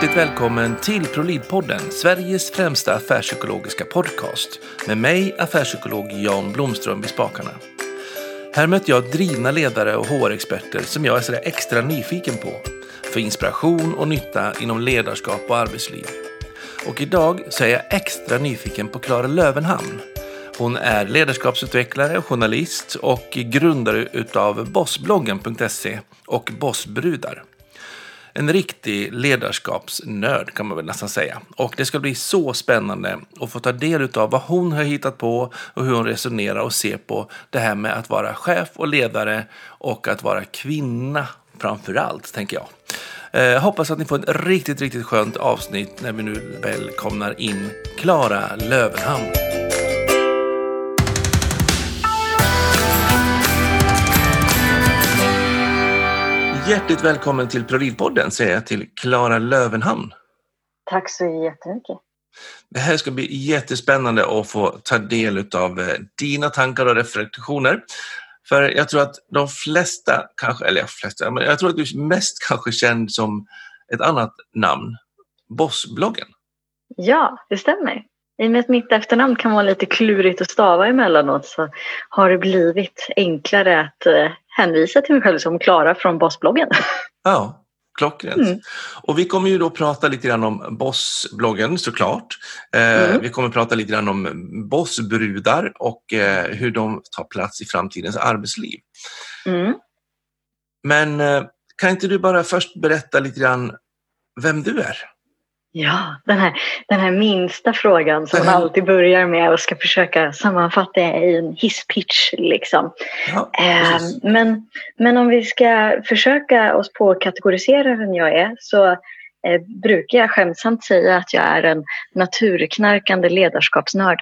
Hjärtligt välkommen till ProLid-podden, Sveriges främsta affärspsykologiska podcast med mig, affärspsykolog Jan Blomström vid spakarna. Här möter jag drivna ledare och HR-experter som jag är sådär extra nyfiken på för inspiration och nytta inom ledarskap och arbetsliv. Och idag så är jag extra nyfiken på Klara Lövenhamn. Hon är ledarskapsutvecklare, journalist och grundare utav bossbloggen.se och Bossbrudar. En riktig ledarskapsnörd kan man väl nästan säga. Och det ska bli så spännande att få ta del av vad hon har hittat på och hur hon resonerar och ser på det här med att vara chef och ledare och att vara kvinna framför allt, tänker jag. Eh, hoppas att ni får ett riktigt, riktigt skönt avsnitt när vi nu välkomnar in Klara Lövenhamn. Hjärtligt välkommen till ProLid-podden säger jag till Klara Lövenhamn. Tack så jättemycket. Det här ska bli jättespännande att få ta del av eh, dina tankar och reflektioner. För jag tror att de flesta, kanske, eller flesta, men jag tror att du är mest kanske känd som ett annat namn, Bossbloggen. Ja, det stämmer. I och med att mitt efternamn kan vara lite klurigt att stava emellanåt så har det blivit enklare att eh, hänvisa till mig själv som Klara från Bossbloggen. Ja, klockrent. Mm. Och vi kommer ju då prata lite grann om Bossbloggen såklart. Eh, mm. Vi kommer prata lite grann om Bossbrudar och eh, hur de tar plats i framtidens arbetsliv. Mm. Men eh, kan inte du bara först berätta lite grann vem du är? Ja, den här, den här minsta frågan som man alltid börjar med och ska försöka sammanfatta i en hisspitch. Liksom. Ja, eh, men, men om vi ska försöka oss på att kategorisera vem jag är så eh, brukar jag skämtsamt säga att jag är en naturknarkande ledarskapsnörd.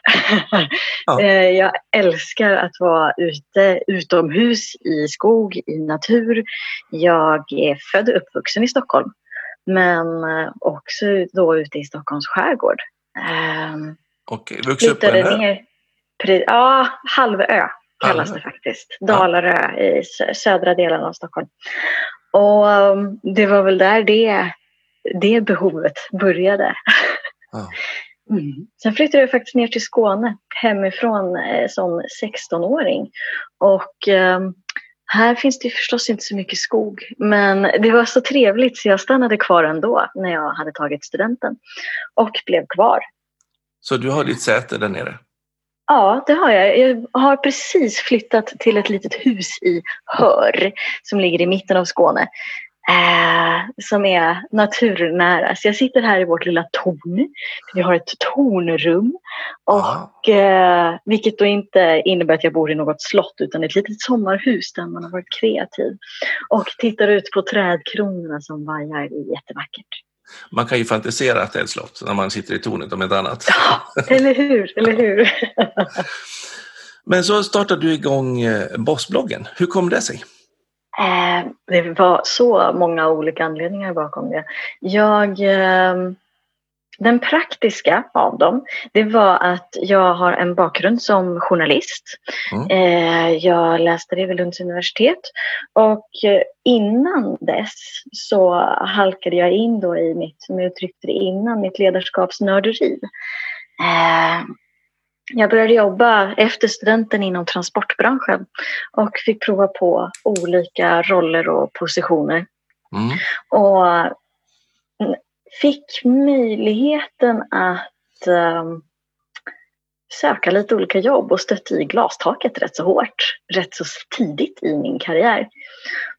Ja. eh, jag älskar att vara ute utomhus i skog, i natur. Jag är född och uppvuxen i Stockholm. Men eh, också då ute i Stockholms skärgård. Um, och vuxit upp på en ö? Ner, ja, halvö kallas det faktiskt. Dalarö i södra delen av Stockholm. Och um, det var väl där det, det behovet började. Ja. Mm. Sen flyttade jag faktiskt ner till Skåne hemifrån eh, som 16-åring. Och um, här finns det förstås inte så mycket skog, men det var så trevligt så jag stannade kvar ändå när jag hade tagit studenten och blev kvar. Så du har ditt säte där nere? Ja, det har jag. Jag har precis flyttat till ett litet hus i Hör som ligger i mitten av Skåne eh, som är naturnära. Så jag sitter här i vårt lilla torn. Vi har ett tornrum. Och, eh, vilket då inte innebär att jag bor i något slott utan ett litet sommarhus där man har varit kreativ. Och tittar ut på trädkronorna som vajar. Det är jättevackert. Man kan ju fantisera att det är ett slott när man sitter i tornet om ett annat. Ja, eller hur, eller hur. Men så startade du igång eh, Bossbloggen. Hur kom det sig? Eh, det var så många olika anledningar bakom det. Jag, eh, den praktiska av dem, det var att jag har en bakgrund som journalist. Mm. Eh, jag läste det vid Lunds universitet och innan dess så halkade jag in då i mitt, som jag uttryckte det innan, mitt ledarskapsnörderi. Jag började jobba efter studenten inom transportbranschen och fick prova på olika roller och positioner. Mm. Och fick möjligheten att um, söka lite olika jobb och stötte i glastaket rätt så hårt, rätt så tidigt i min karriär.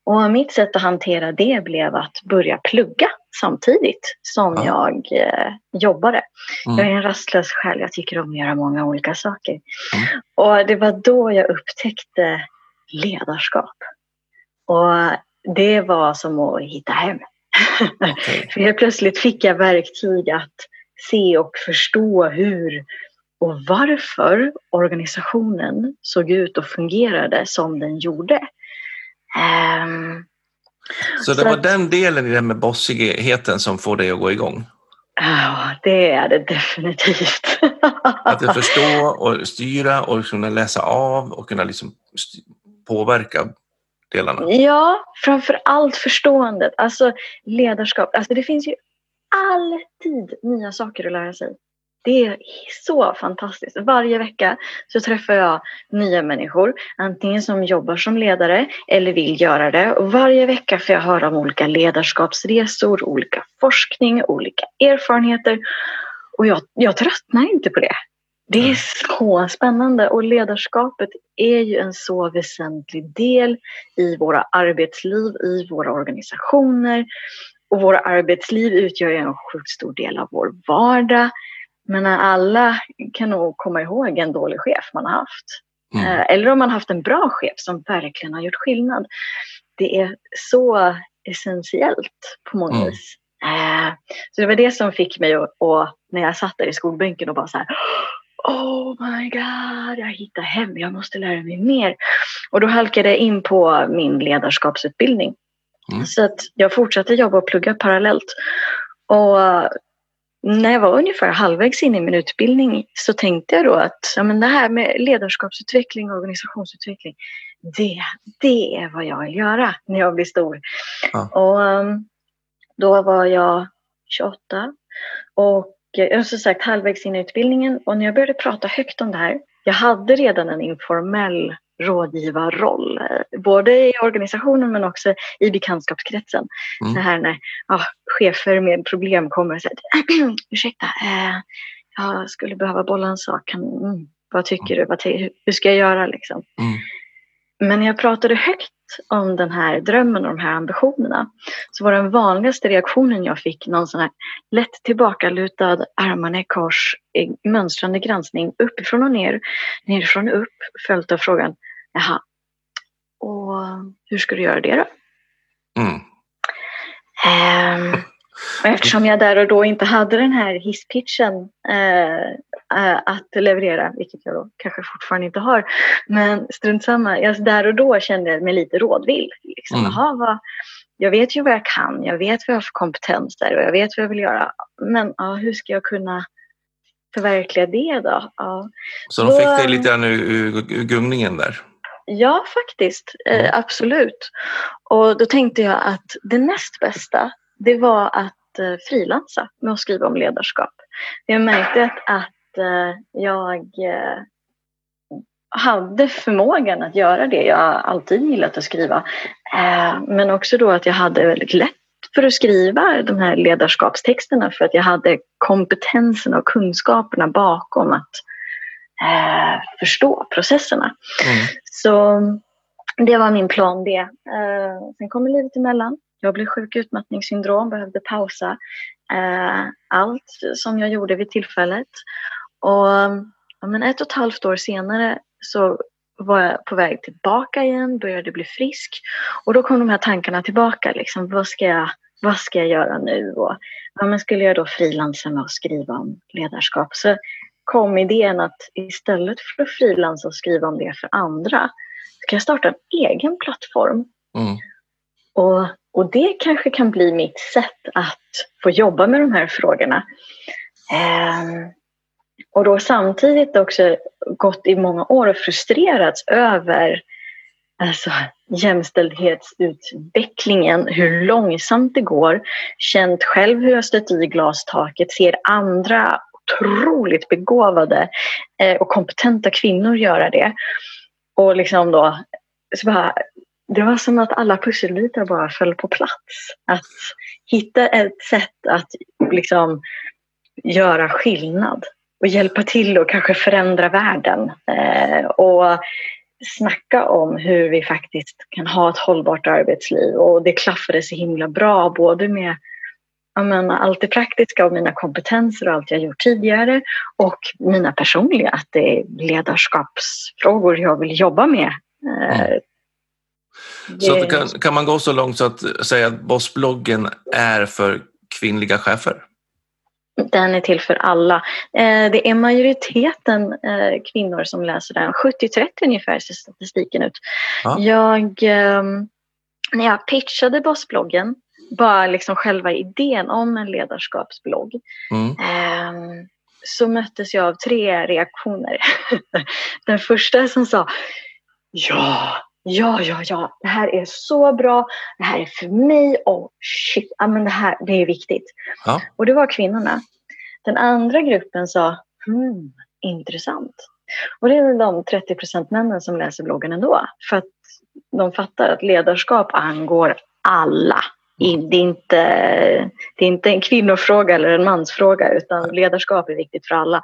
Och mitt sätt att hantera det blev att börja plugga samtidigt som ja. jag eh, jobbade. Mm. Jag är en rastlös själ, jag tycker om att göra många olika saker. Mm. Och det var då jag upptäckte ledarskap. Och det var som att hitta hem. Okay. För helt plötsligt fick jag verktyg att se och förstå hur och varför organisationen såg ut och fungerade som den gjorde. Um, så det så var att, den delen i det med bossigheten som får dig att gå igång? Ja, det är det definitivt. att förstå och styra och kunna läsa av och kunna liksom påverka delarna? Ja, framför allt förståendet. Alltså ledarskap. Alltså det finns ju alltid nya saker att lära sig. Det är så fantastiskt. Varje vecka så träffar jag nya människor, antingen som jobbar som ledare eller vill göra det. Och varje vecka får jag höra om olika ledarskapsresor, olika forskning, olika erfarenheter. Och jag, jag tröttnar inte på det. Det är så spännande och ledarskapet är ju en så väsentlig del i våra arbetsliv, i våra organisationer. Och våra arbetsliv utgör en sjukt stor del av vår vardag. Men alla kan nog komma ihåg en dålig chef man har haft. Mm. Eh, eller om man haft en bra chef som verkligen har gjort skillnad. Det är så essentiellt på många mm. vis. Eh, så det var det som fick mig att, när jag satt där i skolbänken och bara så här Oh my god, jag hittar hem, jag måste lära mig mer. Och då halkade jag in på min ledarskapsutbildning. Mm. Så att jag fortsatte jobba och plugga parallellt. Och när jag var ungefär halvvägs in i min utbildning så tänkte jag då att ja, men det här med ledarskapsutveckling och organisationsutveckling, det, det är vad jag vill göra när jag blir stor. Ja. Och um, då var jag 28 och jag som sagt halvvägs in i utbildningen och när jag började prata högt om det här, jag hade redan en informell rådgivarroll, eh, både i organisationen men också i bekantskapskretsen. Mm. Det här när ja, chefer med problem kommer och säger ursäkta, eh, jag skulle behöva bolla en sak, kan, mm, vad tycker du, vad, hur ska jag göra liksom? Mm. Men när jag pratade högt om den här drömmen och de här ambitionerna så var den vanligaste reaktionen jag fick någon sån här lätt tillbakalutad armarna i kors mönstrande granskning uppifrån och ner, nerifrån och upp följt av frågan Jaha, och hur ska du göra det då? Mm. Um, eftersom jag där och då inte hade den här hisspitchen uh, uh, att leverera, vilket jag då kanske fortfarande inte har, men strunt samma. Jag, där och då kände jag mig lite rådvill. Liksom, mm. Aha, vad, jag vet ju vad jag kan, jag vet vad jag har för kompetenser och jag vet vad jag vill göra. Men ja, hur ska jag kunna förverkliga det då? Ja. Så de fick dig lite grann ur, ur, ur gungningen där? Ja, faktiskt. Eh, absolut. Och då tänkte jag att det näst bästa, det var att eh, frilansa med att skriva om ledarskap. Jag märkte att, att eh, jag eh, hade förmågan att göra det. Jag har alltid gillat att skriva. Eh, men också då att jag hade väldigt lätt för att skriva de här ledarskapstexterna för att jag hade kompetenserna och kunskaperna bakom att eh, förstå processerna. Mm. Så det var min plan det. Eh, sen kommer livet emellan. Jag blev sjuk i utmattningssyndrom, behövde pausa eh, allt som jag gjorde vid tillfället. Och men ett och ett halvt år senare så var jag på väg tillbaka igen, började bli frisk. Och då kom de här tankarna tillbaka. Liksom, vad, ska jag, vad ska jag göra nu? Och, ja, men skulle jag då frilansa med att skriva om ledarskap? Så kom idén att istället för att frilansa och skriva om det för andra, så kan jag starta en egen plattform. Mm. Och, och det kanske kan bli mitt sätt att få jobba med de här frågorna. Eh, och då samtidigt också gått i många år och frustrerats över alltså, jämställdhetsutvecklingen, hur långsamt det går. Känt själv hur jag stött i glastaket, ser andra otroligt begåvade eh, och kompetenta kvinnor göra det. Och liksom då, så bara, det var som att alla pusselbitar bara föll på plats. Att hitta ett sätt att liksom göra skillnad och hjälpa till och kanske förändra världen. Eh, och snacka om hur vi faktiskt kan ha ett hållbart arbetsliv. Och det klaffade så himla bra både med menar, allt det praktiska och mina kompetenser och allt jag gjort tidigare och mina personliga, att det är ledarskapsfrågor jag vill jobba med. Eh. Mm. Det... Så kan, kan man gå så långt så att säga att Bossbloggen är för kvinnliga chefer? Den är till för alla. Eh, det är majoriteten eh, kvinnor som läser den. 70-30 ungefär ser statistiken ut. Ja. Jag, ehm, när jag pitchade Bossbloggen bara liksom själva idén om en ledarskapsblogg mm. eh, så möttes jag av tre reaktioner. Den första som sa Ja, ja, ja, ja, det här är så bra, det här är för mig, och shit, ja, men det här det är viktigt. Ja. Och det var kvinnorna. Den andra gruppen sa, hmm, intressant. Och det är de 30 procent männen som läser bloggen ändå. För att de fattar att ledarskap angår alla. Det är, inte, det är inte en kvinnofråga eller en mansfråga utan ledarskap är viktigt för alla.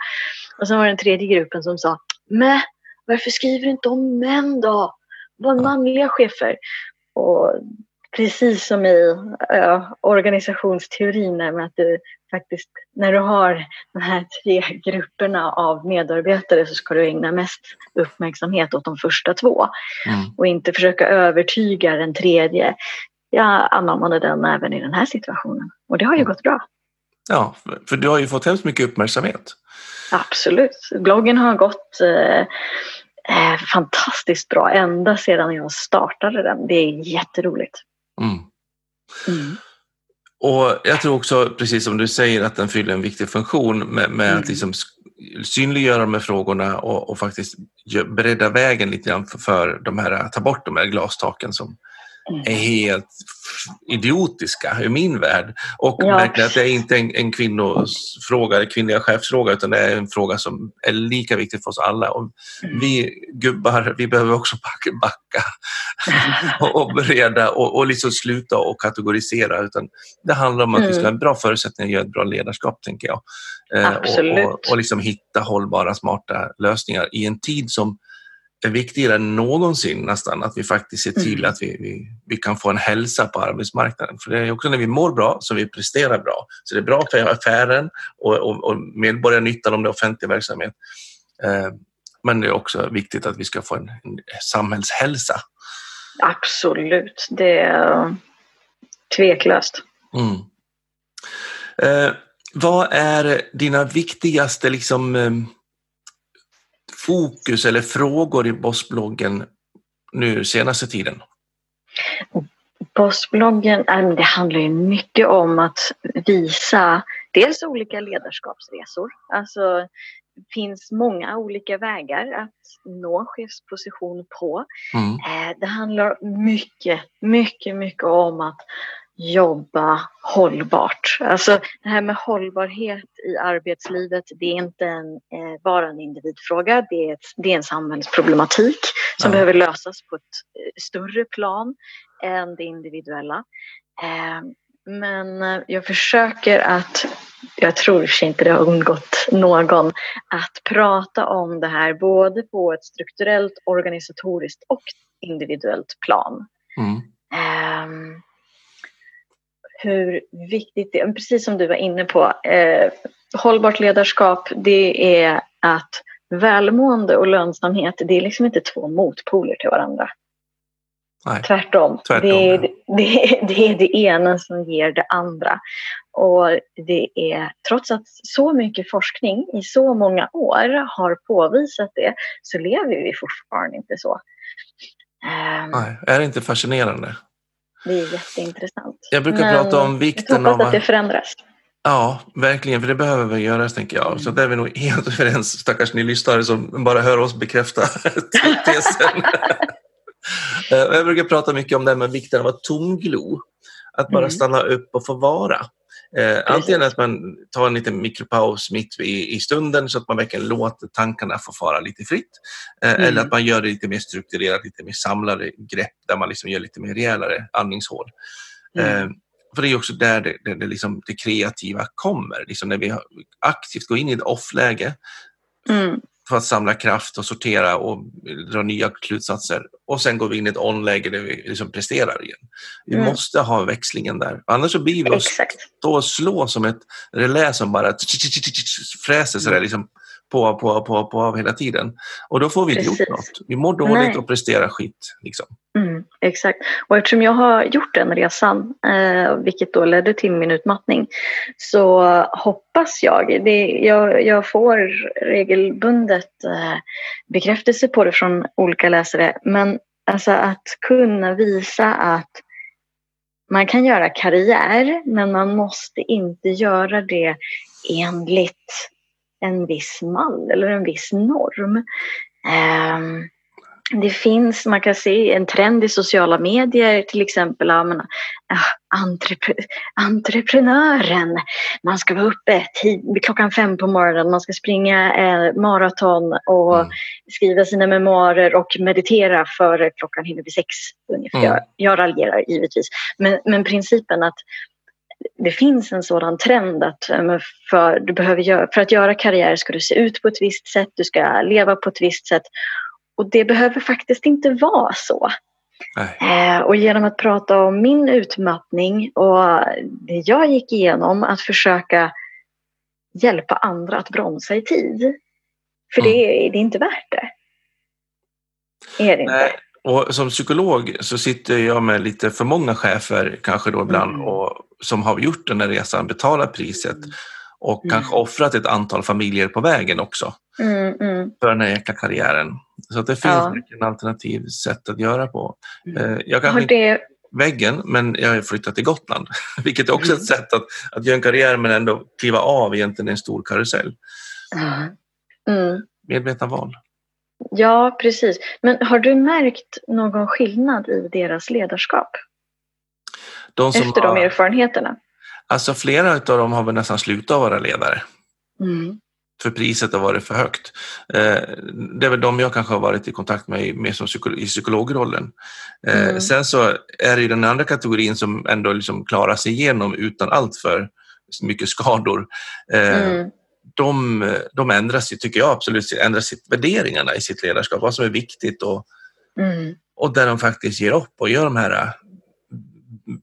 Och sen var det den tredje gruppen som sa, men varför skriver du inte om män då? Var manliga chefer. Och precis som i äh, organisationsteorin med att du faktiskt, när du har de här tre grupperna av medarbetare så ska du ägna mest uppmärksamhet åt de första två mm. och inte försöka övertyga den tredje. Jag anammade den även i den här situationen och det har ju mm. gått bra. Ja, för du har ju fått hemskt mycket uppmärksamhet. Absolut. Bloggen har gått eh, fantastiskt bra ända sedan jag startade den. Det är jätteroligt. Mm. Mm. Och jag tror också, precis som du säger, att den fyller en viktig funktion med, med mm. att liksom synliggöra de här frågorna och, och faktiskt bredda vägen lite grann för, för de här, ta bort de här glastaken som. Är helt idiotiska i min värld. Och ja. verkligen att det är inte en, en kvinnofråga, en kvinnliga chefsfråga, utan det är en fråga som är lika viktig för oss alla. Och mm. vi gubbar, vi behöver också backa och, och bereda och, och liksom sluta och kategorisera. Utan det handlar om att mm. vi ska ha en bra förutsättning att göra ett bra ledarskap, tänker jag. Eh, och, och, och liksom hitta hållbara, smarta lösningar i en tid som är viktigare än någonsin nästan att vi faktiskt ser till mm. att vi, vi, vi, kan få en hälsa på arbetsmarknaden. För det är också när vi mår bra som vi presterar bra. Så det är bra för affären och, och, och medborgarnyttan om det är offentlig verksamhet. Eh, men det är också viktigt att vi ska få en, en samhällshälsa. Absolut, det är tveklöst. Mm. Eh, vad är dina viktigaste liksom, eh, fokus eller frågor i Bossbloggen nu senaste tiden? Bossbloggen, det handlar ju mycket om att visa dels olika ledarskapsresor. Alltså det finns många olika vägar att nå chefsposition på. Mm. Eh, det handlar mycket, mycket, mycket om att jobba hållbart. Alltså det här med hållbarhet i arbetslivet, det är inte en, eh, bara en individfråga, det är, ett, det är en samhällsproblematik som ja. behöver lösas på ett eh, större plan än det individuella. Eh, men eh, jag försöker att, jag tror inte det har undgått någon, att prata om det här både på ett strukturellt, organisatoriskt och individuellt plan. Mm. Um, hur viktigt det är, precis som du var inne på, eh, hållbart ledarskap det är att välmående och lönsamhet det är liksom inte två motpoler till varandra. Nej. Tvärtom. Tvärtom det, är, ja. det, det, är det ena som ger det andra. Och det är, trots att så mycket forskning i så många år har påvisat det, så lever vi fortfarande inte så. Um, Nej, är det inte fascinerande? Det är jätteintressant. Jag brukar Men prata om vikten av... att det förändras. Ja, verkligen, för det behöver väl göras tänker jag. Så där är vi nog helt överens, stackars ni lyssnare som bara hör oss bekräfta tesen. Eh, jag brukar prata mycket om det här med vikten av att tomglo. Att bara mm. stanna upp och få vara. Eh, antingen att man tar en liten mikropaus mitt i, i stunden så att man verkligen låter tankarna få fara lite fritt. Eh, mm. Eller att man gör det lite mer strukturerat, lite mer samlade grepp där man liksom gör lite mer rejälare andningshål. Mm. Eh, för det är också där det, det, det, liksom, det kreativa kommer. Liksom när vi aktivt går in i ett off-läge mm för att samla kraft och sortera och dra nya slutsatser. Och sen går vi in i ett on-läge där vi liksom presterar igen. Vi mm. måste ha växlingen där. Annars så blir vi att stå och slå som ett relä som bara fräser sådär liksom på, på, på, på hela tiden. Och då får vi inte gjort något. Vi mår dåligt Nej. och presterar skit. Liksom. Mm, exakt. Och eftersom jag har gjort den resan, eh, vilket då ledde till min utmattning, så hoppas jag, det, jag, jag får regelbundet eh, bekräftelse på det från olika läsare, men alltså att kunna visa att man kan göra karriär, men man måste inte göra det enligt en viss mall eller en viss norm. Um, det finns, man kan se en trend i sociala medier till exempel. Ja, men, ah, entrepre, entreprenören, man ska vara uppe tid, klockan fem på morgonen, man ska springa eh, maraton och mm. skriva sina memoarer och meditera före klockan hinner bli sex ungefär. Mm. Jag, jag raljerar givetvis. Men, men principen att det finns en sådan trend att för, du behöver göra, för att göra karriär ska du se ut på ett visst sätt, du ska leva på ett visst sätt. Och det behöver faktiskt inte vara så. Eh, och genom att prata om min utmattning och det jag gick igenom, att försöka hjälpa andra att bromsa i tid. För mm. det, det, är inte värt det. Är det inte. Och som psykolog så sitter jag med lite för många chefer kanske då ibland mm. och, som har gjort den här resan, betalat priset och mm. kanske offrat ett antal familjer på vägen också mm, mm. för den här jäkla karriären. Så att det finns ja. en alternativ sätt att göra på. Mm. Eh, jag kan det... väggen, men jag har flyttat till Gotland, vilket är också ett mm. sätt att, att göra en karriär men ändå kliva av egentligen en stor karusell. Mm. Medvetna val. Ja, precis. Men har du märkt någon skillnad i deras ledarskap? De Efter de erfarenheterna? Alltså flera av dem har väl nästan slutat vara ledare. Mm. För priset har varit för högt. Eh, det är väl de jag kanske har varit i kontakt med, med som psykolog, i psykologrollen. Eh, mm. Sen så är det ju den andra kategorin som ändå liksom klarar sig igenom utan allt för mycket skador. Eh, mm. De, de ändrar sig, tycker jag absolut, ändrar sitt värderingarna i sitt ledarskap, vad som är viktigt och, mm. och där de faktiskt ger upp och gör de här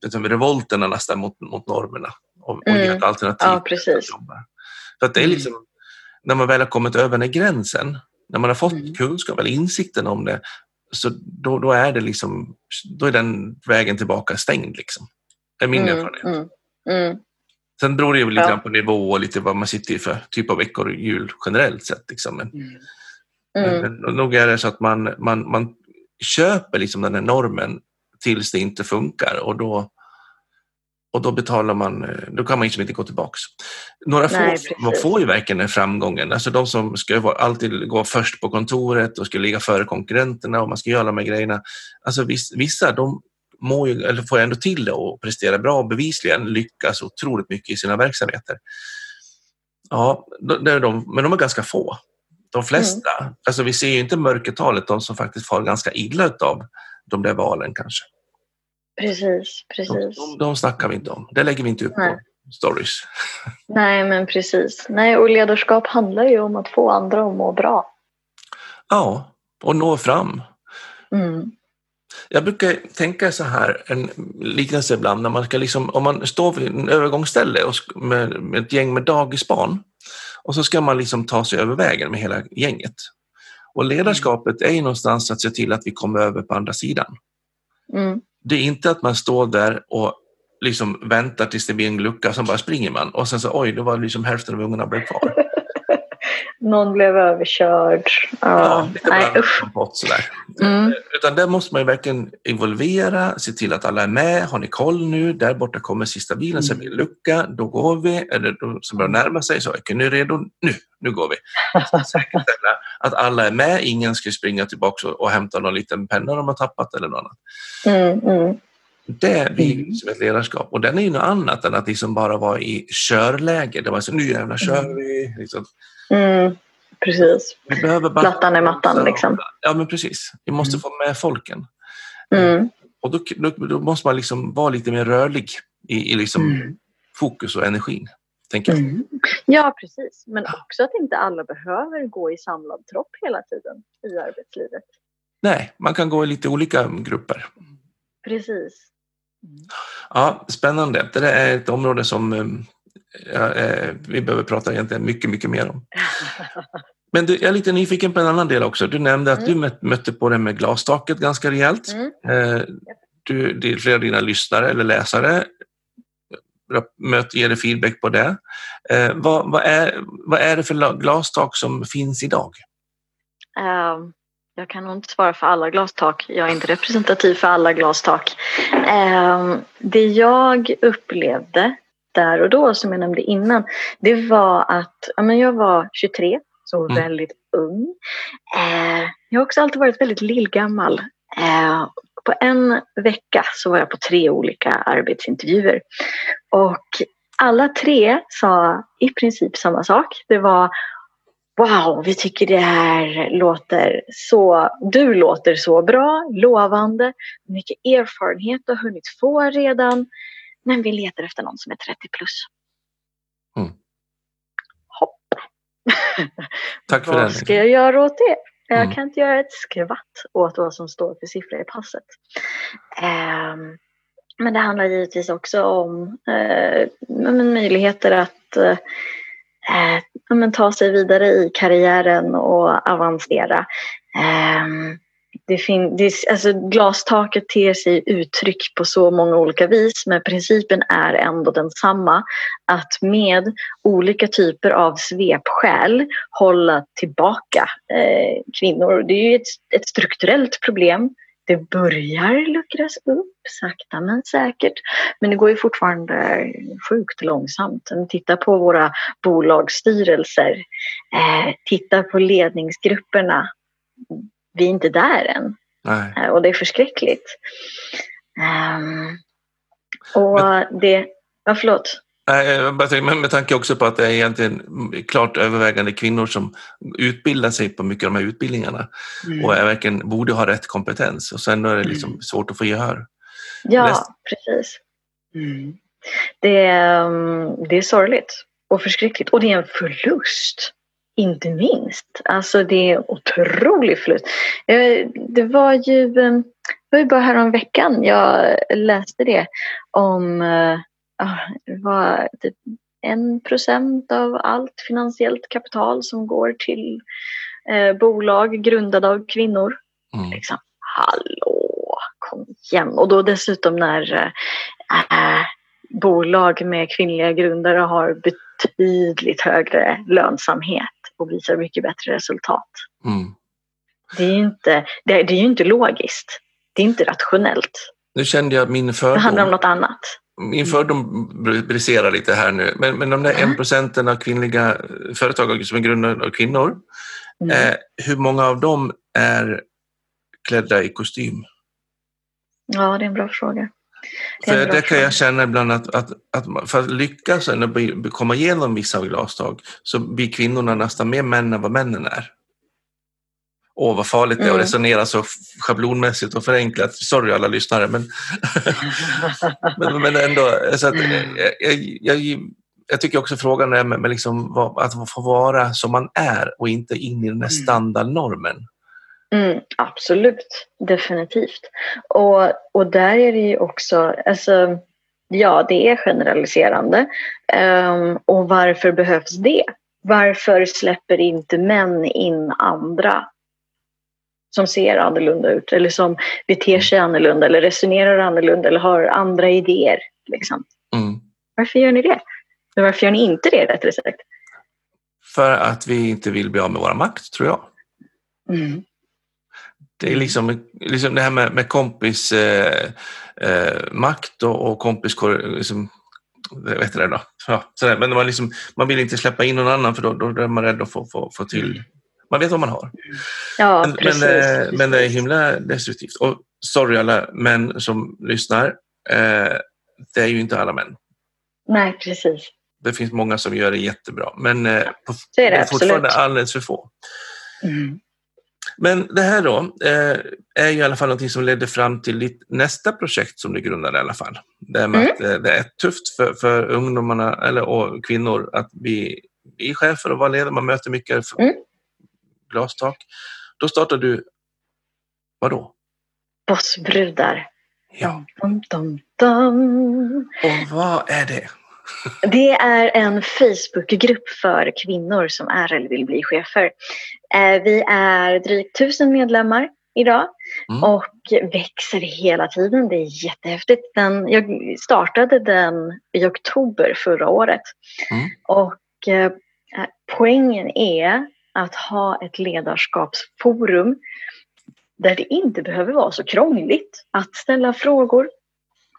liksom, revolterna nästan mot, mot normerna och, och mm. ge ett alternativ. Ja, precis. För att det är mm. liksom, när man väl har kommit över den gränsen, när man har fått mm. kunskap eller insikten om det, så då, då, är det liksom, då är den vägen tillbaka stängd. Liksom. Det är min mm. erfarenhet. Mm. mm. Sen beror det ju lite ja. på nivå och lite vad man sitter i för typ av veckor och jul generellt sett. Liksom. Men, mm. men, nog är det så att man, man, man köper liksom den här normen tills det inte funkar och då, och då betalar man, då kan man liksom inte gå tillbaks. Några Nej, få man får ju verkligen den framgången, alltså de som ska alltid gå först på kontoret och ska ligga före konkurrenterna och man ska göra de här grejerna. Alltså vissa de må ju, eller får ändå till det och presterar bra och bevisligen lyckas otroligt mycket i sina verksamheter. Ja, det är de, men de är ganska få. De flesta, mm. alltså vi ser ju inte mörkertalet, de som faktiskt far ganska illa av de där valen kanske. Precis, precis. De, de, de snackar vi inte om. Det lägger vi inte upp Nej. på stories. Nej, men precis. Nej, och ledarskap handlar ju om att få andra att må bra. Ja, och nå fram. Mm. Jag brukar tänka så här, en liknelse ibland, när man ska liksom, om man står vid en övergångsställe och med, med ett gäng med dagisbarn och så ska man liksom ta sig över vägen med hela gänget. Och ledarskapet är ju någonstans att se till att vi kommer över på andra sidan. Mm. Det är inte att man står där och liksom väntar tills det blir en lucka, sen bara springer man och sen så oj, då var liksom hälften av ungarna blev kvar. Någon blev överkörd. Ja, lite Nej, kompott sådär. Mm. Utan där måste man ju verkligen involvera, se till att alla är med. Har ni koll nu? Där borta kommer sista bilen, sen blir det lucka. Då går vi. Eller då, som börjar närma sig så, är ni redo? Nu, nu går vi. Säkerställa att alla är med. Ingen ska springa tillbaka och, hämta någon liten penna de har tappat eller något annat. Mm, mm. Det blir mm. som ett ledarskap och den är ju något annat än att liksom bara vara i körläge. Det var så nu jävlar kör vi. Liksom. Mm, precis. Vi behöver bara... Plattan i mattan liksom. Ja men precis. Vi måste mm. få med folken. Mm. Och då, då, då, måste man liksom vara lite mer rörlig i, i liksom mm. fokus och energin. Tänker jag. Mm. Ja precis, men också att inte alla behöver gå i samlad tropp hela tiden i arbetslivet. Nej, man kan gå i lite olika grupper. Precis. Ja, spännande. Det är ett område som eh, vi behöver prata egentligen mycket, mycket mer om. Men du, jag är lite nyfiken på en annan del också. Du nämnde att mm. du mötte på det med glastaket ganska rejält. Mm. Eh, du, det är flera av dina lyssnare eller läsare möter, ger dig feedback på det. Eh, vad, vad, är, vad är det för glastak som finns idag? Um, jag kan nog inte svara för alla glastak. Jag är inte representativ för alla glastak. Um, det jag upplevde där och då, som jag nämnde innan, det var att ja, men jag var 23 så mm. väldigt ung. Eh, jag har också alltid varit väldigt lillgammal. Eh, på en vecka så var jag på tre olika arbetsintervjuer. Och alla tre sa i princip samma sak. Det var Wow, vi tycker det här låter så, du låter så bra, lovande, mycket erfarenhet du har hunnit få redan. Men vi letar efter någon som är 30 plus. Mm. Hopp. Tack för Vad ska jag göra åt det? Jag mm. kan inte göra ett skvatt åt vad som står för siffror i passet. Um, men det handlar givetvis också om uh, möjligheter att uh, uh, ta sig vidare i karriären och avancera. Um, det fin- det, alltså glastaket ter sig uttryck på så många olika vis men principen är ändå densamma. Att med olika typer av svepskäl hålla tillbaka eh, kvinnor. Det är ju ett, ett strukturellt problem. Det börjar luckras upp sakta men säkert. Men det går ju fortfarande sjukt långsamt. Titta på våra bolagsstyrelser, eh, titta på ledningsgrupperna vi är inte där än. Nej. Eh, och det är förskräckligt. Um, och men, det... Ja, förlåt. Men med tanke också på att det är egentligen klart övervägande kvinnor som utbildar sig på mycket av de här utbildningarna mm. och är verkligen borde ha rätt kompetens och sen är det liksom mm. svårt att få gehör. Ja, Näst... precis. Mm. Det, är, det är sorgligt och förskräckligt och det är en förlust inte minst. Alltså det är otrolig förlust. Eh, det var ju, eh, det var ju bara härom veckan jag läste det om eh, det var typ en procent av allt finansiellt kapital som går till eh, bolag grundade av kvinnor. Mm. Liksom, hallå, kom igen. Och då dessutom när eh, bolag med kvinnliga grundare har betydligt högre lönsamhet och visar mycket bättre resultat. Mm. Det, är ju inte, det, det är ju inte logiskt. Det är inte rationellt. Nu kände jag min fördom. Det handlar om något annat. Min fördom briserar lite här nu. Men, men de där en procenten av kvinnliga företag som är grundade av kvinnor. Mm. Eh, hur många av dem är klädda i kostym? Ja, det är en bra fråga. Det för det kan jag känna ibland att, att, att för att lyckas eller komma igenom vissa av glastak så blir kvinnorna nästan mer män än vad männen är. Åh, vad farligt det är mm. att resonera så schablonmässigt och förenklat. Sorry alla lyssnare, men, men, men, ändå. Så att, mm. jag, jag, jag, tycker också frågan är med, med liksom, att få vara som man är och inte in i den här mm. standardnormen. Mm, absolut, definitivt. Och, och där är det ju också, alltså, ja det är generaliserande. Um, och varför behövs det? Varför släpper inte män in andra som ser annorlunda ut eller som beter sig annorlunda eller resonerar annorlunda eller har andra idéer? Liksom. Mm. Varför gör ni det? Men varför gör ni inte det rättare sagt? För att vi inte vill bli av med vår makt, tror jag. Mm. Det är liksom, liksom det här med, med kompis eh, eh, makt och, och kompis... Liksom, vet det då. Ja, sådär. Men man, liksom, man vill inte släppa in någon annan för då, då är man rädd att få, få, få till... Man vet vad man har. Ja, men, precis, men, eh, precis. men det är himla destruktivt. Och sorry alla män som lyssnar. Eh, det är ju inte alla män. Nej, precis. Det finns många som gör det jättebra, men eh, på, det är det, det är fortfarande alldeles för få. Mm. Men det här då eh, är ju i alla fall någonting som ledde fram till ditt nästa projekt som du grundade i alla fall. Det, med mm. att, eh, det är tufft för, för ungdomarna eller, och kvinnor att bli, bli chefer och vara ledare. Man möter mycket mm. glastak. Då startade du, vadå? Bossbrudar. Ja. Dum, dum, dum. Och vad är det? Det är en Facebookgrupp för kvinnor som är eller vill bli chefer. Eh, vi är drygt tusen medlemmar idag mm. och växer hela tiden. Det är jättehäftigt. Den, jag startade den i oktober förra året. Mm. Och eh, poängen är att ha ett ledarskapsforum där det inte behöver vara så krångligt att ställa frågor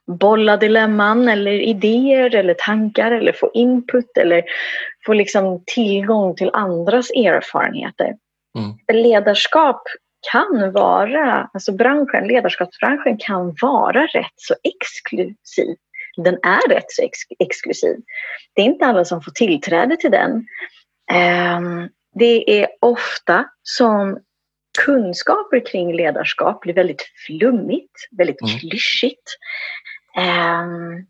bolla dilemman eller idéer eller tankar eller få input eller få liksom tillgång till andras erfarenheter. Mm. Ledarskap kan vara, alltså branschen, ledarskapsbranschen kan vara rätt så exklusiv. Den är rätt så ex exklusiv. Det är inte alla som får tillträde till den. Um, det är ofta som kunskaper kring ledarskap blir väldigt flummigt, väldigt mm. klyschigt. Um,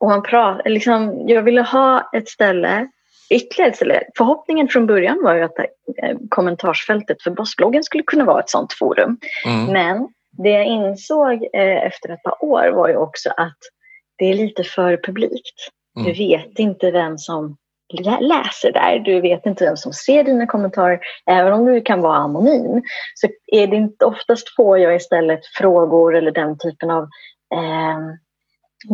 och man pratar, liksom, jag ville ha ett ställe, ytterligare ett ställe. Förhoppningen från början var ju att eh, kommentarsfältet för Bossbloggen skulle kunna vara ett sådant forum. Mm. Men det jag insåg eh, efter ett par år var ju också att det är lite för publikt. Mm. Du vet inte vem som läser där. Du vet inte vem som ser dina kommentarer. Även om du kan vara anonym så är det inte oftast får jag istället frågor eller den typen av eh,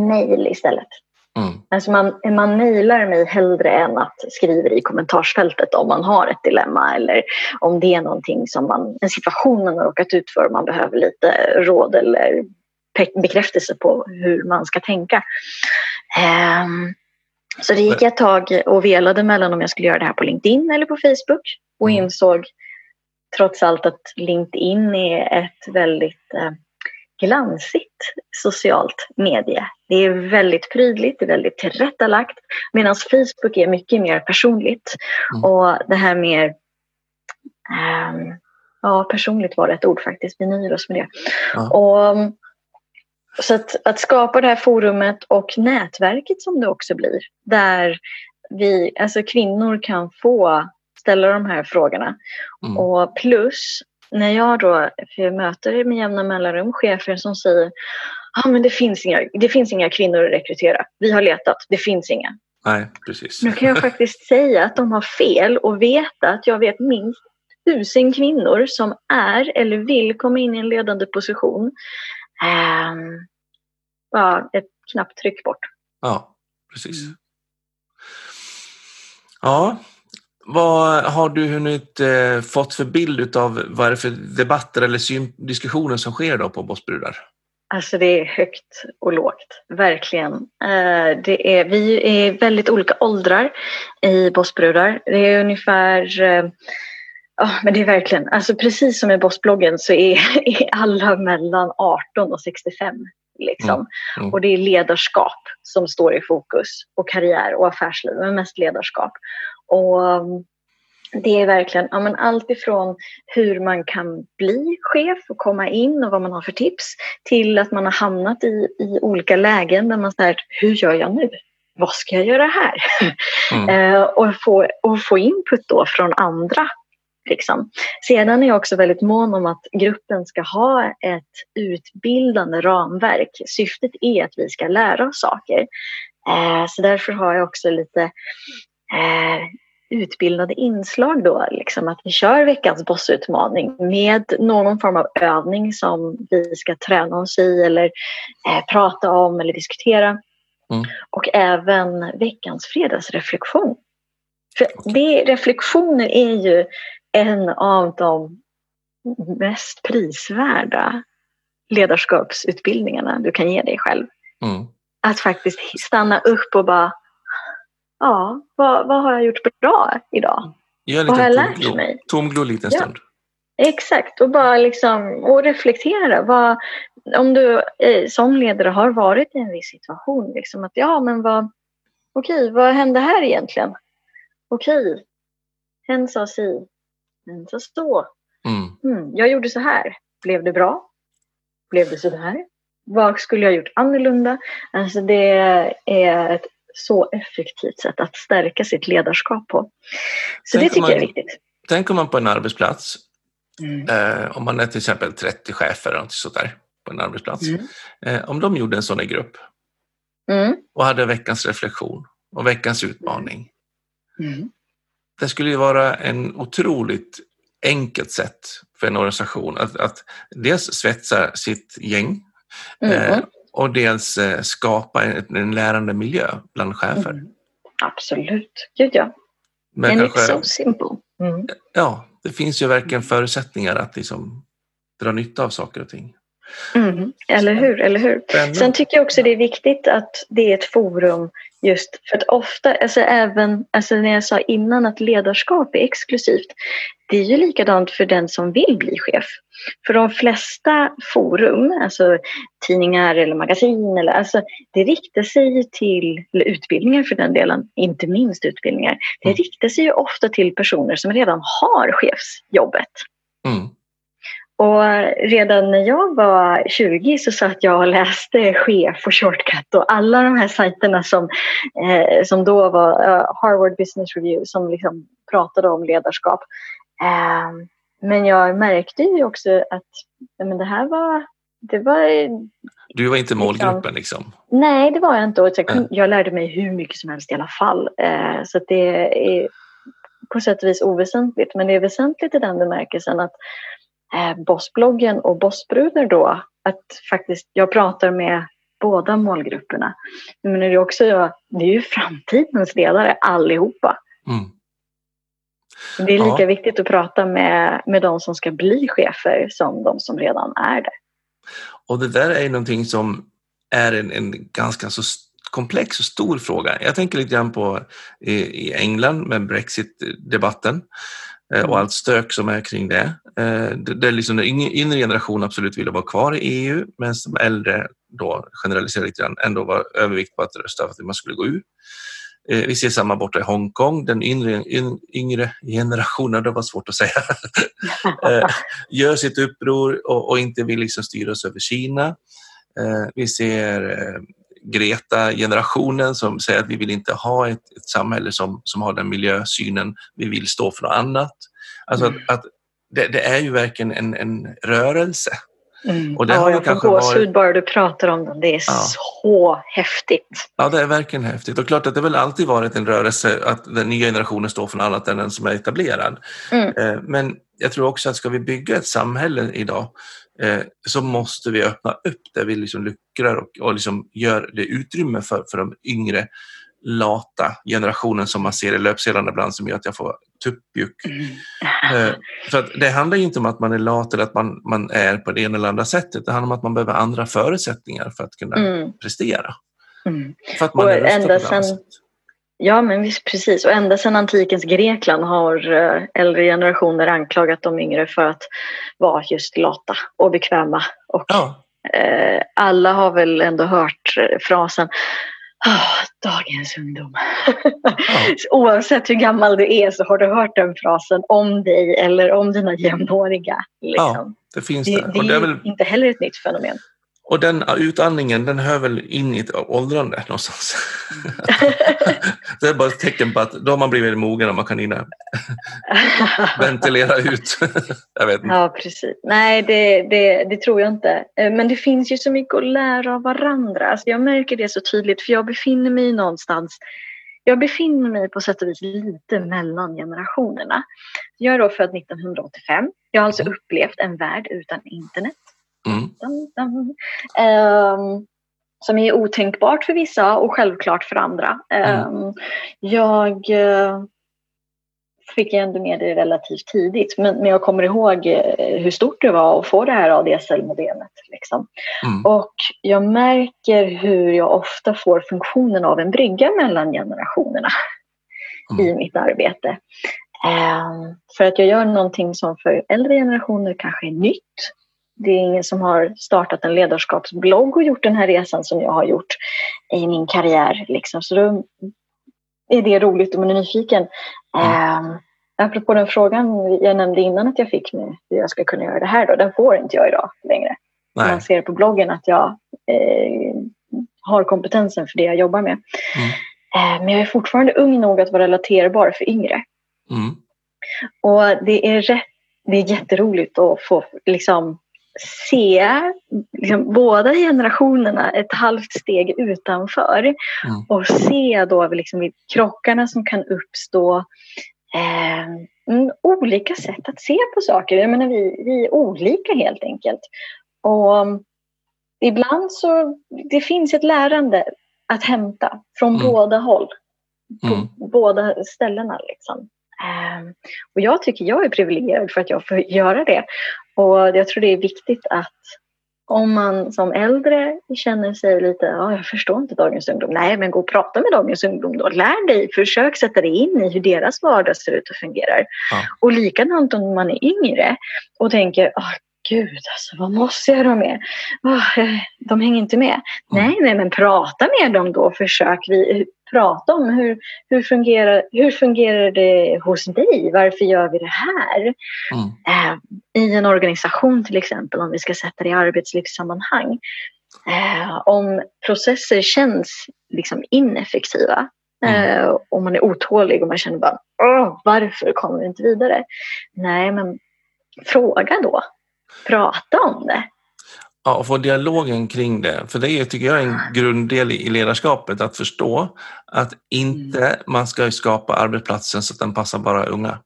mejl istället. Mm. Alltså man, man mejlar mig hellre än att skriva i kommentarsfältet om man har ett dilemma eller om det är någonting som man, en situation man har råkat ut för och man behöver lite råd eller bekräftelse på hur man ska tänka. Um, så det gick ett tag och velade mellan om jag skulle göra det här på LinkedIn eller på Facebook och mm. insåg trots allt att LinkedIn är ett väldigt eh, glansigt socialt medie. Det är väldigt prydligt, det är väldigt tillrättalagt medan Facebook är mycket mer personligt. Mm. Och det här mer um, Ja, personligt var det ett ord faktiskt. Vi nöjer oss med det. Ja. Och så att, att skapa det här forumet och nätverket som det också blir, där vi, alltså kvinnor kan få ställa de här frågorna. Mm. Och plus, när jag då, för jag möter med jämna mellanrum chefer som säger ah, men det finns, inga, det finns inga kvinnor att rekrytera. Vi har letat, det finns inga. Nej, precis. Nu kan jag faktiskt säga att de har fel och veta att jag vet minst tusen kvinnor som är eller vill komma in i en ledande position Um, bara ett knapptryck bort. Ja, precis. Mm. Ja, vad har du hunnit eh, fått för bild av vad är det för debatter eller diskussioner som sker då på Bossbrudar? Alltså det är högt och lågt, verkligen. Eh, det är, vi är väldigt olika åldrar i Bossbrudar. Det är ungefär eh, Ja, men det är verkligen, alltså precis som i Bossbloggen så är, är alla mellan 18 och 65. Liksom. Mm. Mm. Och det är ledarskap som står i fokus och karriär och affärsliv, men mest ledarskap. Och um, det är verkligen ja, men allt ifrån hur man kan bli chef och komma in och vad man har för tips till att man har hamnat i, i olika lägen där man säger hur gör jag nu? Vad ska jag göra här? Mm. eh, och, få, och få input då från andra Liksom. Sedan är jag också väldigt mån om att gruppen ska ha ett utbildande ramverk. Syftet är att vi ska lära oss saker. Eh, så därför har jag också lite eh, utbildade inslag då, liksom att vi kör veckans bossutmaning med någon form av övning som vi ska träna oss i eller eh, prata om eller diskutera. Mm. Och även veckans fredagsreflektion. För det, reflektioner är ju en av de mest prisvärda ledarskapsutbildningarna du kan ge dig själv. Mm. Att faktiskt stanna upp och bara, ja, vad, vad har jag gjort bra idag? Vad har jag lärt mig? Tomglo en liten stund. Exakt, och bara liksom och reflektera. Vad, om du eh, som ledare har varit i en viss situation, liksom att ja, men vad, okej, vad hände här egentligen? Okej, hen sa si, men så så. Mm. Mm, jag gjorde så här. Blev det bra? Blev det så här? Vad skulle jag gjort annorlunda? Alltså det är ett så effektivt sätt att stärka sitt ledarskap på. Så tänk det tycker man, jag är viktigt. Tänker man på en arbetsplats, mm. eh, om man är till exempel 30 chefer eller något sånt där på en arbetsplats. Mm. Eh, om de gjorde en sån här grupp mm. och hade veckans reflektion och veckans utmaning. Mm det skulle ju vara en otroligt enkelt sätt för en organisation att, att dels svetsa sitt gäng mm. Och dels eh, skapa en, en, lärande miljö bland chefer. Mm. Absolut, gud ja. Men And kanske, it's so simple. Mm. Ja, det finns ju verkligen förutsättningar att liksom dra nytta av saker och ting. Mm, eller hur, eller hur. Sen tycker jag också det är viktigt att det är ett forum just för att ofta, alltså även alltså när jag sa innan att ledarskap är exklusivt, det är ju likadant för den som vill bli chef. För de flesta forum, alltså tidningar eller magasin, eller, alltså, det riktar sig till, eller utbildningar för den delen, inte minst utbildningar, det mm. riktar sig ju ofta till personer som redan har chefsjobbet. Mm. Och redan när jag var 20 så satt jag och läste Chef och Shortcut och alla de här sajterna som, eh, som då var uh, Harvard Business Review som liksom pratade om ledarskap. Eh, men jag märkte ju också att men det här var, det var... Du var inte målgruppen liksom? liksom. Nej, det var jag inte. Jag, kunde, jag lärde mig hur mycket som helst i alla fall. Eh, så det är på sätt och vis oväsentligt. Men det är väsentligt i den bemärkelsen att eh, Bossbloggen och Bossbrudar då, att faktiskt jag pratar med båda målgrupperna. Men det är, också det är ju framtidens ledare allihopa. Mm. Det är lika ja. viktigt att prata med, med de som ska bli chefer som de som redan är det. Och det där är någonting som är en, en ganska så komplex och stor fråga. Jag tänker lite grann på i, i England med Brexit-debatten. Eh, och allt stök som är kring det. Eh, Där liksom den yngre generationen absolut ville vara kvar i EU medan de äldre då generaliserar lite grann ändå var övervikt på att rösta för att man skulle gå ur. Eh, vi ser samma borta i Hongkong. Den yngre, yngre generationen, det var svårt att säga, gör sitt uppror och, och inte vill liksom styras över Kina. Vi ser Greta-generationen som säger att vi vill inte ha ett, ett, samhälle som, som har den miljösynen, vi vill stå för något annat. Alltså mm. att, att det, det, är ju verkligen en, en rörelse. Mm. Och det ja, har jag får gåshud varit... bara du pratar om den. Det är ja. så häftigt. Ja, det är verkligen häftigt. Och klart att det väl alltid varit en rörelse att den nya generationen står för något annat än den som är etablerad. Mm. Eh, men jag tror också att ska vi bygga ett samhälle idag eh, så måste vi öppna upp där vi liksom luckrar och, och liksom gör det utrymme för, för de yngre lata generationen som man ser i löpsedlarna ibland som gör att jag får tuppjuck. Mm. Eh, för att det handlar inte om att man är lat eller att man, man är på det ena eller andra sättet. Det handlar om att man behöver andra förutsättningar för att kunna mm. prestera. Mm. För att man och är ända sen, Ja, men visst, precis. Och ända sedan antikens Grekland har eh, äldre generationer anklagat de yngre för att vara just lata och bekväma. Och ja. eh, alla har väl ändå hört frasen Oh, dagens ungdom. Ja. Oavsett hur gammal du är så har du hört den frasen om dig eller om dina jämnåriga. Liksom. Ja, det finns det. Det, det är, är väl... inte heller ett nytt fenomen. Och den utandningen den hör väl in i ett åldrande någonstans. det är bara ett tecken på att då har man blivit mogen och man kan hinna ventilera ut. jag vet inte. Ja, precis. Nej, det, det, det, tror jag inte. Eh, men det finns ju så mycket att lära av varandra. Alltså jag märker det så tydligt för jag befinner mig någonstans jag befinner mig på sätt och vis lite mellan generationerna. Jag är då född 1985. Jag har alltså mm. upplevt en värld utan internet. Mm. Um, som är otänkbart för vissa och självklart för andra. Mm. Um, jag uh, fick ändå med det relativt tidigt men, men jag kommer ihåg uh, hur stort det var att få det här ADSL-modemet. Liksom. Mm. Och jag märker hur jag ofta får funktionen av en brygga mellan generationerna i mm. mitt arbete. Um, för att jag gör någonting som för äldre generationer kanske är nytt det är ingen som har startat en ledarskapsblogg och gjort den här resan som jag har gjort i min karriär. Liksom. Så då är det roligt om man är nyfiken. Mm. Eh, apropå den frågan jag nämnde innan att jag fick med hur jag ska kunna göra det här, då, den får inte jag idag längre. Nej. Man ser på bloggen att jag eh, har kompetensen för det jag jobbar med. Mm. Eh, men jag är fortfarande ung nog att vara relaterbar för yngre. Mm. Och det är, rätt, det är jätteroligt att få liksom, se liksom, båda generationerna ett halvt steg utanför mm. och se då liksom, krockarna som kan uppstå. Eh, mm, olika sätt att se på saker. Jag menar, vi, vi är olika helt enkelt. Och um, ibland så det finns ett lärande att hämta från mm. båda håll. På mm. båda ställena. Liksom. Um, och jag tycker jag är privilegierad för att jag får göra det. Och jag tror det är viktigt att om man som äldre känner sig lite, ja, jag förstår inte dagens ungdom. Nej, men gå och prata med dagens ungdom då. Lär dig, försök sätta dig in i hur deras vardag ser ut och fungerar. Ja. Och likadant om man är yngre och tänker, oh, gud alltså, vad måste jag ha med? Oh, de hänger inte med. Mm. Nej, nej, men prata med dem då. Försök vi, prata om hur, hur, fungerar, hur fungerar det hos dig? Varför gör vi det här? Mm. Eh, I en organisation till exempel, om vi ska sätta det i arbetslivssammanhang. Eh, om processer känns liksom ineffektiva mm. eh, och man är otålig och man känner bara varför kommer vi inte vidare? Nej, men fråga då. Prata om det. Ja, och få dialogen kring det. För det är, tycker jag är en grunddel i ledarskapet, att förstå att inte mm. man ska skapa arbetsplatsen så att den passar bara unga.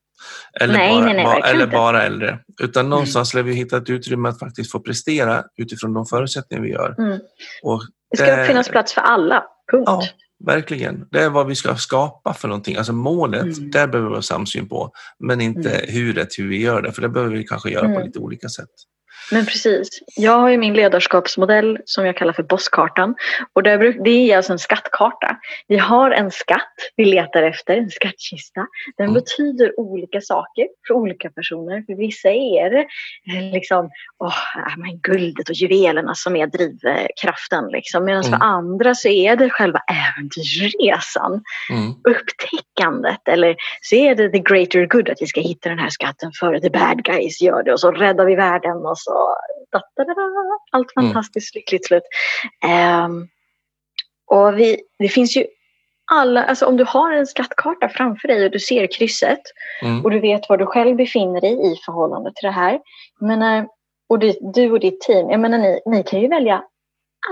Eller, nej, bara, nej, nej, bara, eller bara äldre. Utan mm. någonstans mm. vi hitta ett utrymme att faktiskt få prestera utifrån de förutsättningar vi gör. Mm. Det ska det, finnas plats för alla, punkt. Ja, verkligen. Det är vad vi ska skapa för någonting. Alltså målet, mm. där behöver vi ha samsyn på. Men inte mm. huret, hur vi gör det. För det behöver vi kanske göra på mm. lite olika sätt. Men precis. Jag har ju min ledarskapsmodell som jag kallar för bosskartan. Och det är alltså en skattkarta. Vi har en skatt vi letar efter, en skattkista. Den mm. betyder olika saker för olika personer. För vissa är det eh, liksom, oh, men guldet och juvelerna som är drivkraften. Liksom. Medan mm. för andra så är det själva äventyrsresan. Mm. Upptäckandet. Eller så är det the greater good, att vi ska hitta den här skatten före the bad guys gör det. Och så räddar vi världen och så da, da, da, allt mm. fantastiskt mm. lyckligt slut. Um, och vi, det finns ju alla, alltså om du har en skattkarta framför dig och du ser krysset mm. och du vet var du själv befinner dig i förhållande till det här. menar, och du, du och ditt team, jag menar ni, ni kan ju välja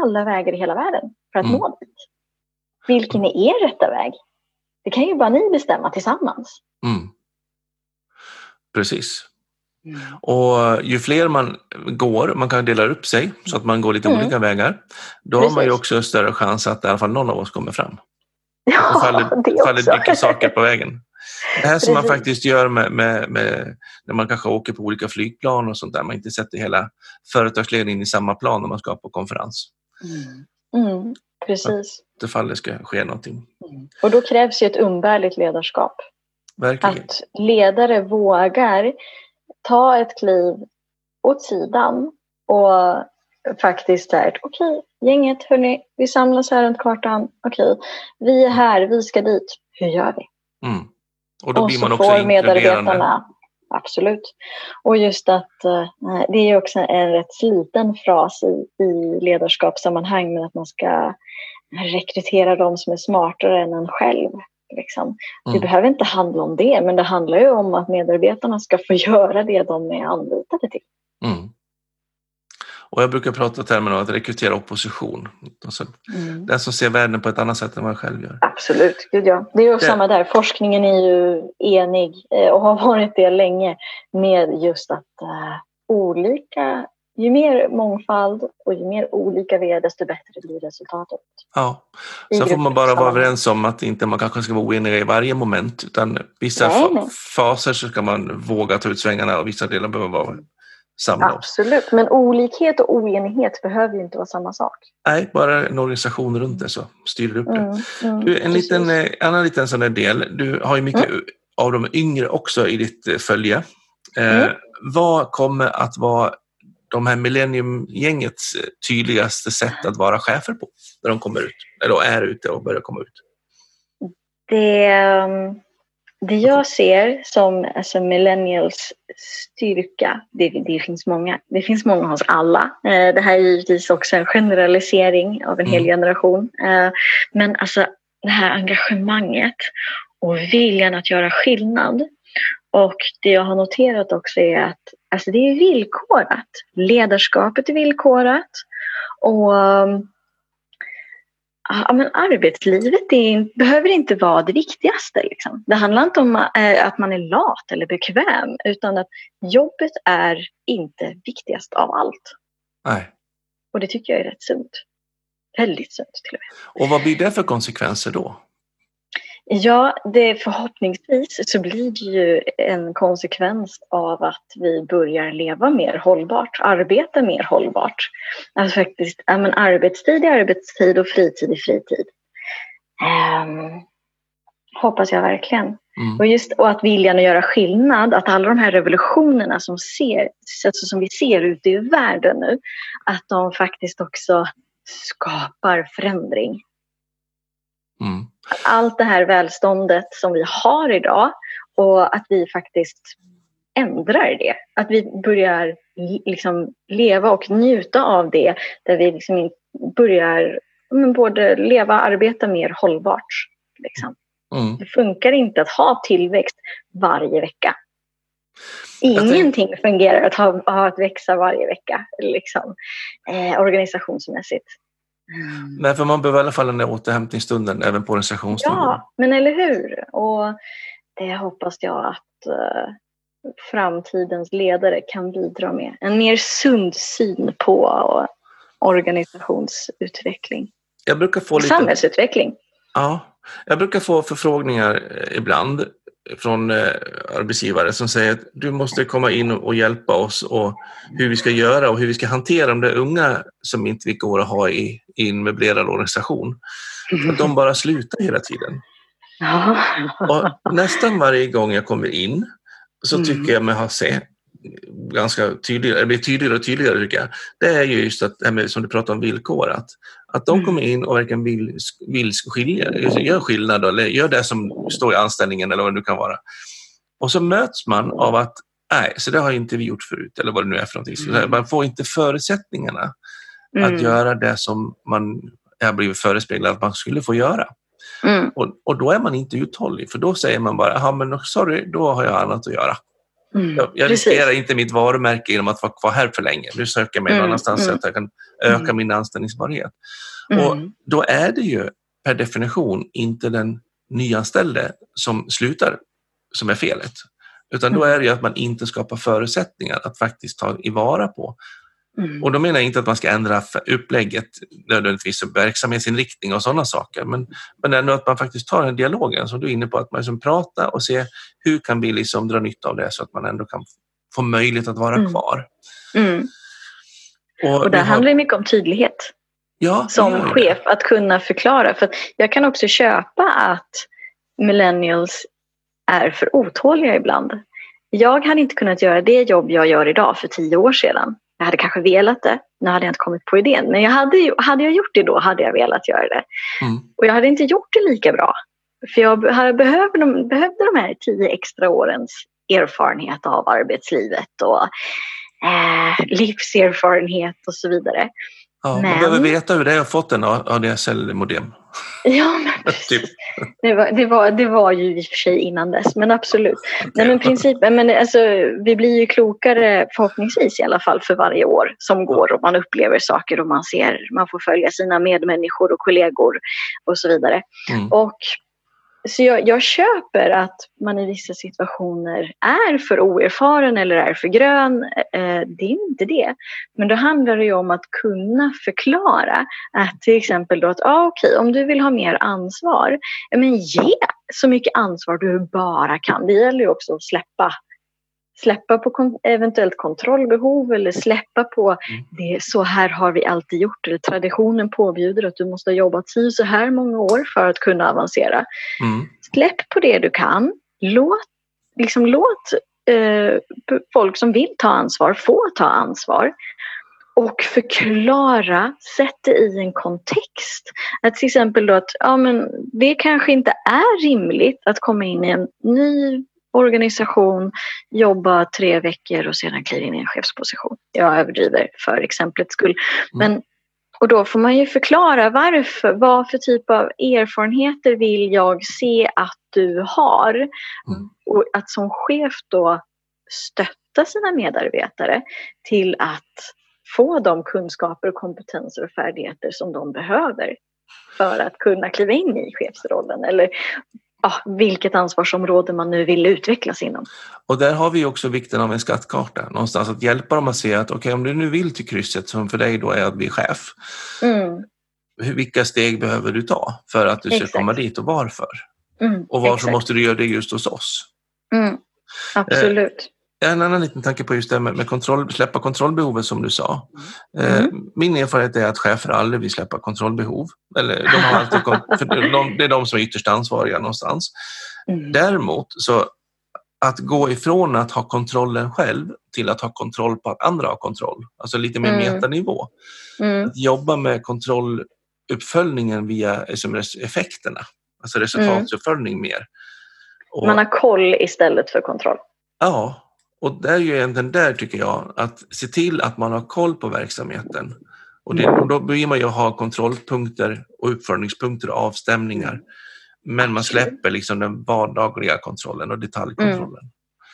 alla vägar i hela världen för att mm. nå dit. Vilken är er rätta väg? Det kan ju bara ni bestämma tillsammans. Mm. Precis. Mm. Och ju fler man går, man kan dela upp sig så att man går lite mm. olika vägar, då Precis. har man ju också större chans att i alla fall någon av oss kommer fram. Ja, det, ifall det dyker saker på vägen. Det här som man faktiskt gör med, med, med, när man kanske åker på olika flygplan och sånt där, man inte sätter hela företagsledningen i samma plan när man ska på konferens. Mm. Mm, precis. Att ifall det ska ske någonting. Mm. Och då krävs ju ett umbärligt ledarskap. Verkligen. Att ledare vågar ta ett kliv åt sidan och faktiskt där, okej, okay, gänget, hörni, vi samlas här runt kartan, okej, okay, vi är här, vi ska dit, hur gör vi? Mm. Och då blir man också inkluderande. Absolut. Och just att eh, det är också en rätt sliten fras i, i ledarskapssammanhang, men att man ska rekrytera de som är smartare än en själv. Liksom. Mm. Det behöver inte handla om det, men det handlar ju om att medarbetarna ska få göra det de är anlitade till. Mm. Och jag brukar prata termer om att rekrytera opposition. Alltså, mm. Den som ser världen på ett annat sätt än man själv gör. Absolut, Gud ja. Det är ju det... samma där. Forskningen är ju enig eh, och har varit det länge med just att uh, olika ju mer mångfald och ju mer olika vi är, desto bättre blir resultatet. Ja, sen får man bara vara överens om att inte man kanske ska vara oeniga i varje moment, utan vissa nej, nej. faser så ska man våga ta ut svängarna och vissa delar behöver vara samma. Absolut, men olikhet och oenighet behöver ju inte vara samma sak. Nej, bara en organisation runt det så styr upp det. Mm, mm, du, en liten, eh, annan liten sån del, du har ju mycket mm. av de yngre också i ditt eh, följe. Eh, mm. vad kommer att vara de här Millennium-gängets tydligaste sätt att vara chefer på när de kommer ut, eller är ute och börjar komma ut? Det, um, det jag ser som alltså millennials styrka, det, det, finns många, det finns många hos alla. Eh, det här är givetvis också en generalisering av en mm. hel generation. Eh, men alltså det här engagemanget och viljan att göra skillnad och det jag har noterat också är att alltså det är villkorat. Ledarskapet är villkorat. Och ja, men arbetslivet är, behöver inte vara det viktigaste. Liksom. Det handlar inte om äh, att man är lat eller bekväm utan att jobbet är inte viktigast av allt. Nej. Och det tycker jag är rätt sunt. Väldigt sunt till och med. Och vad blir det för konsekvenser då? Ja, det, förhoppningsvis så blir det ju en konsekvens av att vi börjar leva mer hållbart, arbeta mer hållbart. Alltså faktiskt, ja, men arbetstid är arbetstid och fritid är fritid. Um, hoppas jag verkligen. Mm. Och, just, och att viljan att göra skillnad, att alla de här revolutionerna som, ser, alltså som vi ser ute i världen nu, att de faktiskt också skapar förändring. Mm. Allt det här välståndet som vi har idag och att vi faktiskt ändrar det. Att vi börjar liksom leva och njuta av det där vi liksom börjar både leva och arbeta mer hållbart. Liksom. Mm. Det funkar inte att ha tillväxt varje vecka. Ingenting fungerar att ha, ha att växa varje vecka liksom, eh, organisationsmässigt. Mm. Nej, för man behöver i alla fall den där återhämtningsstunden även på organisationsnivå. Ja, men eller hur? Och det hoppas jag att uh, framtidens ledare kan bidra med. En mer sund syn på organisationsutveckling. Jag brukar få lite... Samhällsutveckling. Ja, jag brukar få förfrågningar eh, ibland från eh, arbetsgivare som säger att du måste komma in och hjälpa oss och hur vi ska göra och hur vi ska hantera de där unga som inte vi går att ha i, i en möblerad organisation. Att de bara slutar hela tiden. Och nästan varje gång jag kommer in så tycker jag mig ha sett ganska tydligare, det blir tydligare och tydligare tycker jag, det är ju just att, som du pratar om villkor, att, att de mm. kommer in och verkligen vill, vill skilja, gör skillnad eller gör det som står i anställningen eller vad det nu kan vara. Och så möts man av att nej, så det har inte vi gjort förut eller vad det nu är för någonting. Mm. Man får inte förutsättningarna mm. att göra det som man har blivit förespeglad att man skulle få göra. Mm. Och, och då är man inte uthållig för då säger man bara, ja men sorry, då har jag annat att göra. Mm, jag, jag riskerar inte mitt varumärke genom att vara kvar här för länge. Nu söker jag mig mm, någon annanstans mm, så att jag kan öka mm. min anställningsbarhet. Och mm. då är det ju per definition inte den nyanställde som slutar som är felet. Utan då mm. är det ju att man inte skapar förutsättningar att faktiskt ta i vara på Mm. Och då menar jag inte att man ska ändra upplägget, nödvändigtvis verksamhetsinriktning och sådana saker, men, men ändå att man faktiskt tar den dialogen som du är inne på, att man liksom pratar och ser hur kan vi liksom dra nytta av det så att man ändå kan få möjlighet att vara mm. kvar. Mm. Och, och där har... handlar det mycket om tydlighet. Ja, som chef, att kunna förklara. För jag kan också köpa att millennials är för otåliga ibland. Jag hade inte kunnat göra det jobb jag gör idag för tio år sedan. Jag hade kanske velat det, nu hade jag inte kommit på idén. Men jag hade, hade jag gjort det då hade jag velat göra det. Mm. Och jag hade inte gjort det lika bra. För jag behövde de, behövde de här tio extra årens erfarenhet av arbetslivet och eh, livserfarenhet och så vidare. Ja, men... Man behöver veta hur det är att fått en ADSL-modem. Ja, men typ. det, var, det, var, det var ju i och för sig innan dess, men absolut. Nej, men principen, men alltså, vi blir ju klokare förhoppningsvis i alla fall för varje år som går och man upplever saker och man ser, man får följa sina medmänniskor och kollegor och så vidare. Mm. Och så jag, jag, köper att man i vissa situationer är för oerfaren eller är för grön. Eh, det är inte det. Men då handlar det ju om att kunna förklara att till exempel då att ah, okej, okay, om du vill ha mer ansvar, eh, men ge så mycket ansvar du bara kan. Det gäller ju också att släppa släppa på kon eventuellt kontrollbehov eller släppa på mm. det så här har vi alltid gjort eller traditionen påbjuder att du måste ha jobbat si så här många år för att kunna avancera. Mm. Släpp på det du kan. Låt, liksom, låt eh, folk som vill ta ansvar få ta ansvar och förklara, sätt det i en kontext. Att till exempel då att ja, men det kanske inte är rimligt att komma in i en ny organisation, jobba tre veckor och sedan kliva in i en chefsposition. Jag överdriver för exemplets skull. Mm. Men, och då får man ju förklara varför, vad för typ av erfarenheter vill jag se att du har? Mm. Och att som chef då stötta sina medarbetare till att få de kunskaper, kompetenser och färdigheter som de behöver för att kunna kliva in i chefsrollen eller ja, vilket ansvarsområde man nu vill utvecklas inom. Och där har vi också vikten av en skattkarta, någonstans att hjälpa dem att se att okej, okay, om du nu vill till krysset som för dig då är att bli chef, mm. vilka steg behöver du ta för att du ska Exakt. komma dit och varför? Mm, och varför exakt. måste du göra det just hos oss? Mm, absolut. Eh, en annan liten tanke på just det med, med kontroll, släppa kontrollbehovet som du sa. Eh, mm. min erfarenhet är att chefer aldrig vill släppa kontrollbehov. Eller de har alltid, för de, det är de som är ytterst ansvariga någonstans. Mm. Däremot så att gå ifrån att ha kontrollen själv till att ha kontroll på att andra har kontroll. Alltså lite mer mm. metanivå. Mm. Att jobba med kontrolluppföljningen via effekterna. Alltså resultatsuppföljning mm. mer. Och, Man har koll istället för kontroll. Ja, och det är ju egentligen där tycker jag, att se till att man har koll på verksamheten. Och, det, och då börjar man ju ha kontrollpunkter och uppföljningspunkter och avstämningar. Men man släpper liksom den vardagliga kontrollen och detaljkontrollen.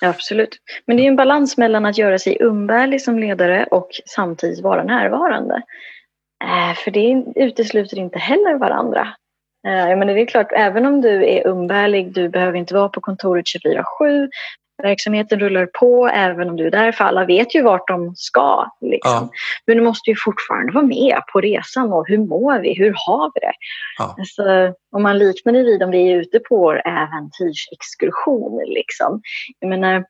Mm. Absolut. Men det är en balans mellan att göra sig umbärlig som ledare och samtidigt vara närvarande. Äh, för det utesluter inte heller varandra. Jag menar, det är klart, även om du är umbärlig, du behöver inte vara på kontoret 24-7, Verksamheten rullar på även om du är där, för alla vet ju vart de ska. Liksom. Ja. Men du måste ju fortfarande vara med på resan och hur mår vi? Hur har vi det? Ja. Alltså, om man liknar det vid om vi är ute på äventyrsexkursion. Liksom. Jag menar,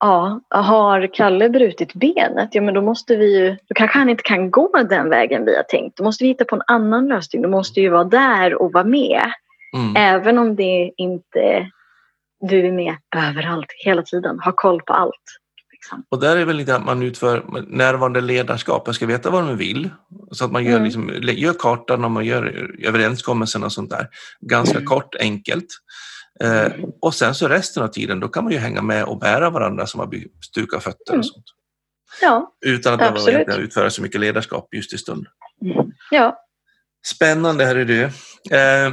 ja, har Kalle brutit benet, ja men då måste vi ju, då kanske han inte kan gå den vägen vi har tänkt. Då måste vi hitta på en annan lösning. Då måste ju vara där och vara med. Mm. Även om det inte du är med överallt, hela tiden, har koll på allt. Liksom. Och där är väl lite att man utför närvarande ledarskap, man ska veta vad man vill. Så att man gör, mm. liksom, gör kartan och man gör överenskommelsen och sånt där. Ganska mm. kort, enkelt. Eh, mm. och sen så resten av tiden, då kan man ju hänga med och bära varandra som har stukat fötter mm. och sånt. Ja, Utan att absolut. behöva utföra så mycket ledarskap just i stund. Mm. Ja. Spännande, hörru du. Eh,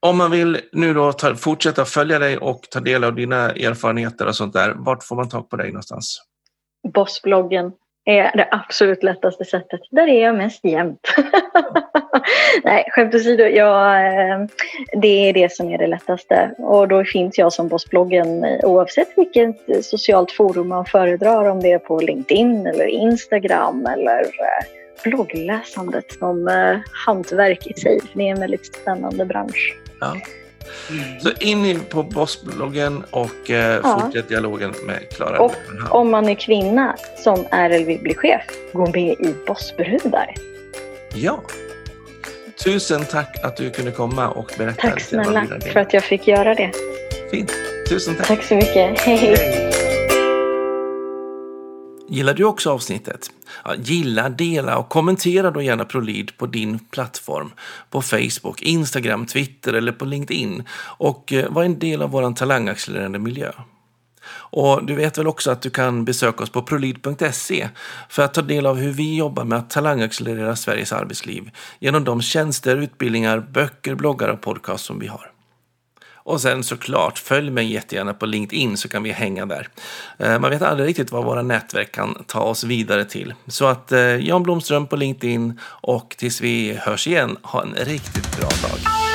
om man vill nu då ta, fortsätta följa dig och ta del av dina erfarenheter och sånt där, vart får man tag på dig någonstans? Bossbloggen är det absolut lättaste sättet. Där är jag mest jämt. Nej, skämt åsido, ja, eh, det är det som är det lättaste. Och då finns jag som Bossbloggen eh, oavsett vilket socialt forum man föredrar, om det är på LinkedIn eller Instagram eller eh, bloggläsandet som hantverk i sig. Det är en väldigt spännande bransch. Ja. Mm. Så in på Bossbloggen och eh, ja. fortsätt dialogen med Klara. Och om man är kvinna som är eller vill bli chef, gå med i Bossbrudar. Ja. Tusen tack att du kunde komma och berätta. Tack snälla för att jag fick göra det. Fint. Tusen tack. Tack så mycket. Hej. Hej. Gillar du också avsnittet? Ja, gilla, dela och kommentera då gärna ProLead på din plattform. På Facebook, Instagram, Twitter eller på LinkedIn. Och eh, var en del av vår talangaccelererande miljö. Och du vet väl också att du kan besöka oss på prolid.se för att ta del av hur vi jobbar med att talangaccelerera Sveriges arbetsliv genom de tjänster, utbildningar, böcker, bloggar och podcast som vi har. Och sen såklart, följ mig jättegärna på LinkedIn så kan vi hänga där. Eh, man vet aldrig riktigt vad våra nätverk kan ta oss vidare till. Så att eh, Jan Blomström på LinkedIn och tills vi hörs igen, ha en riktigt bra dag.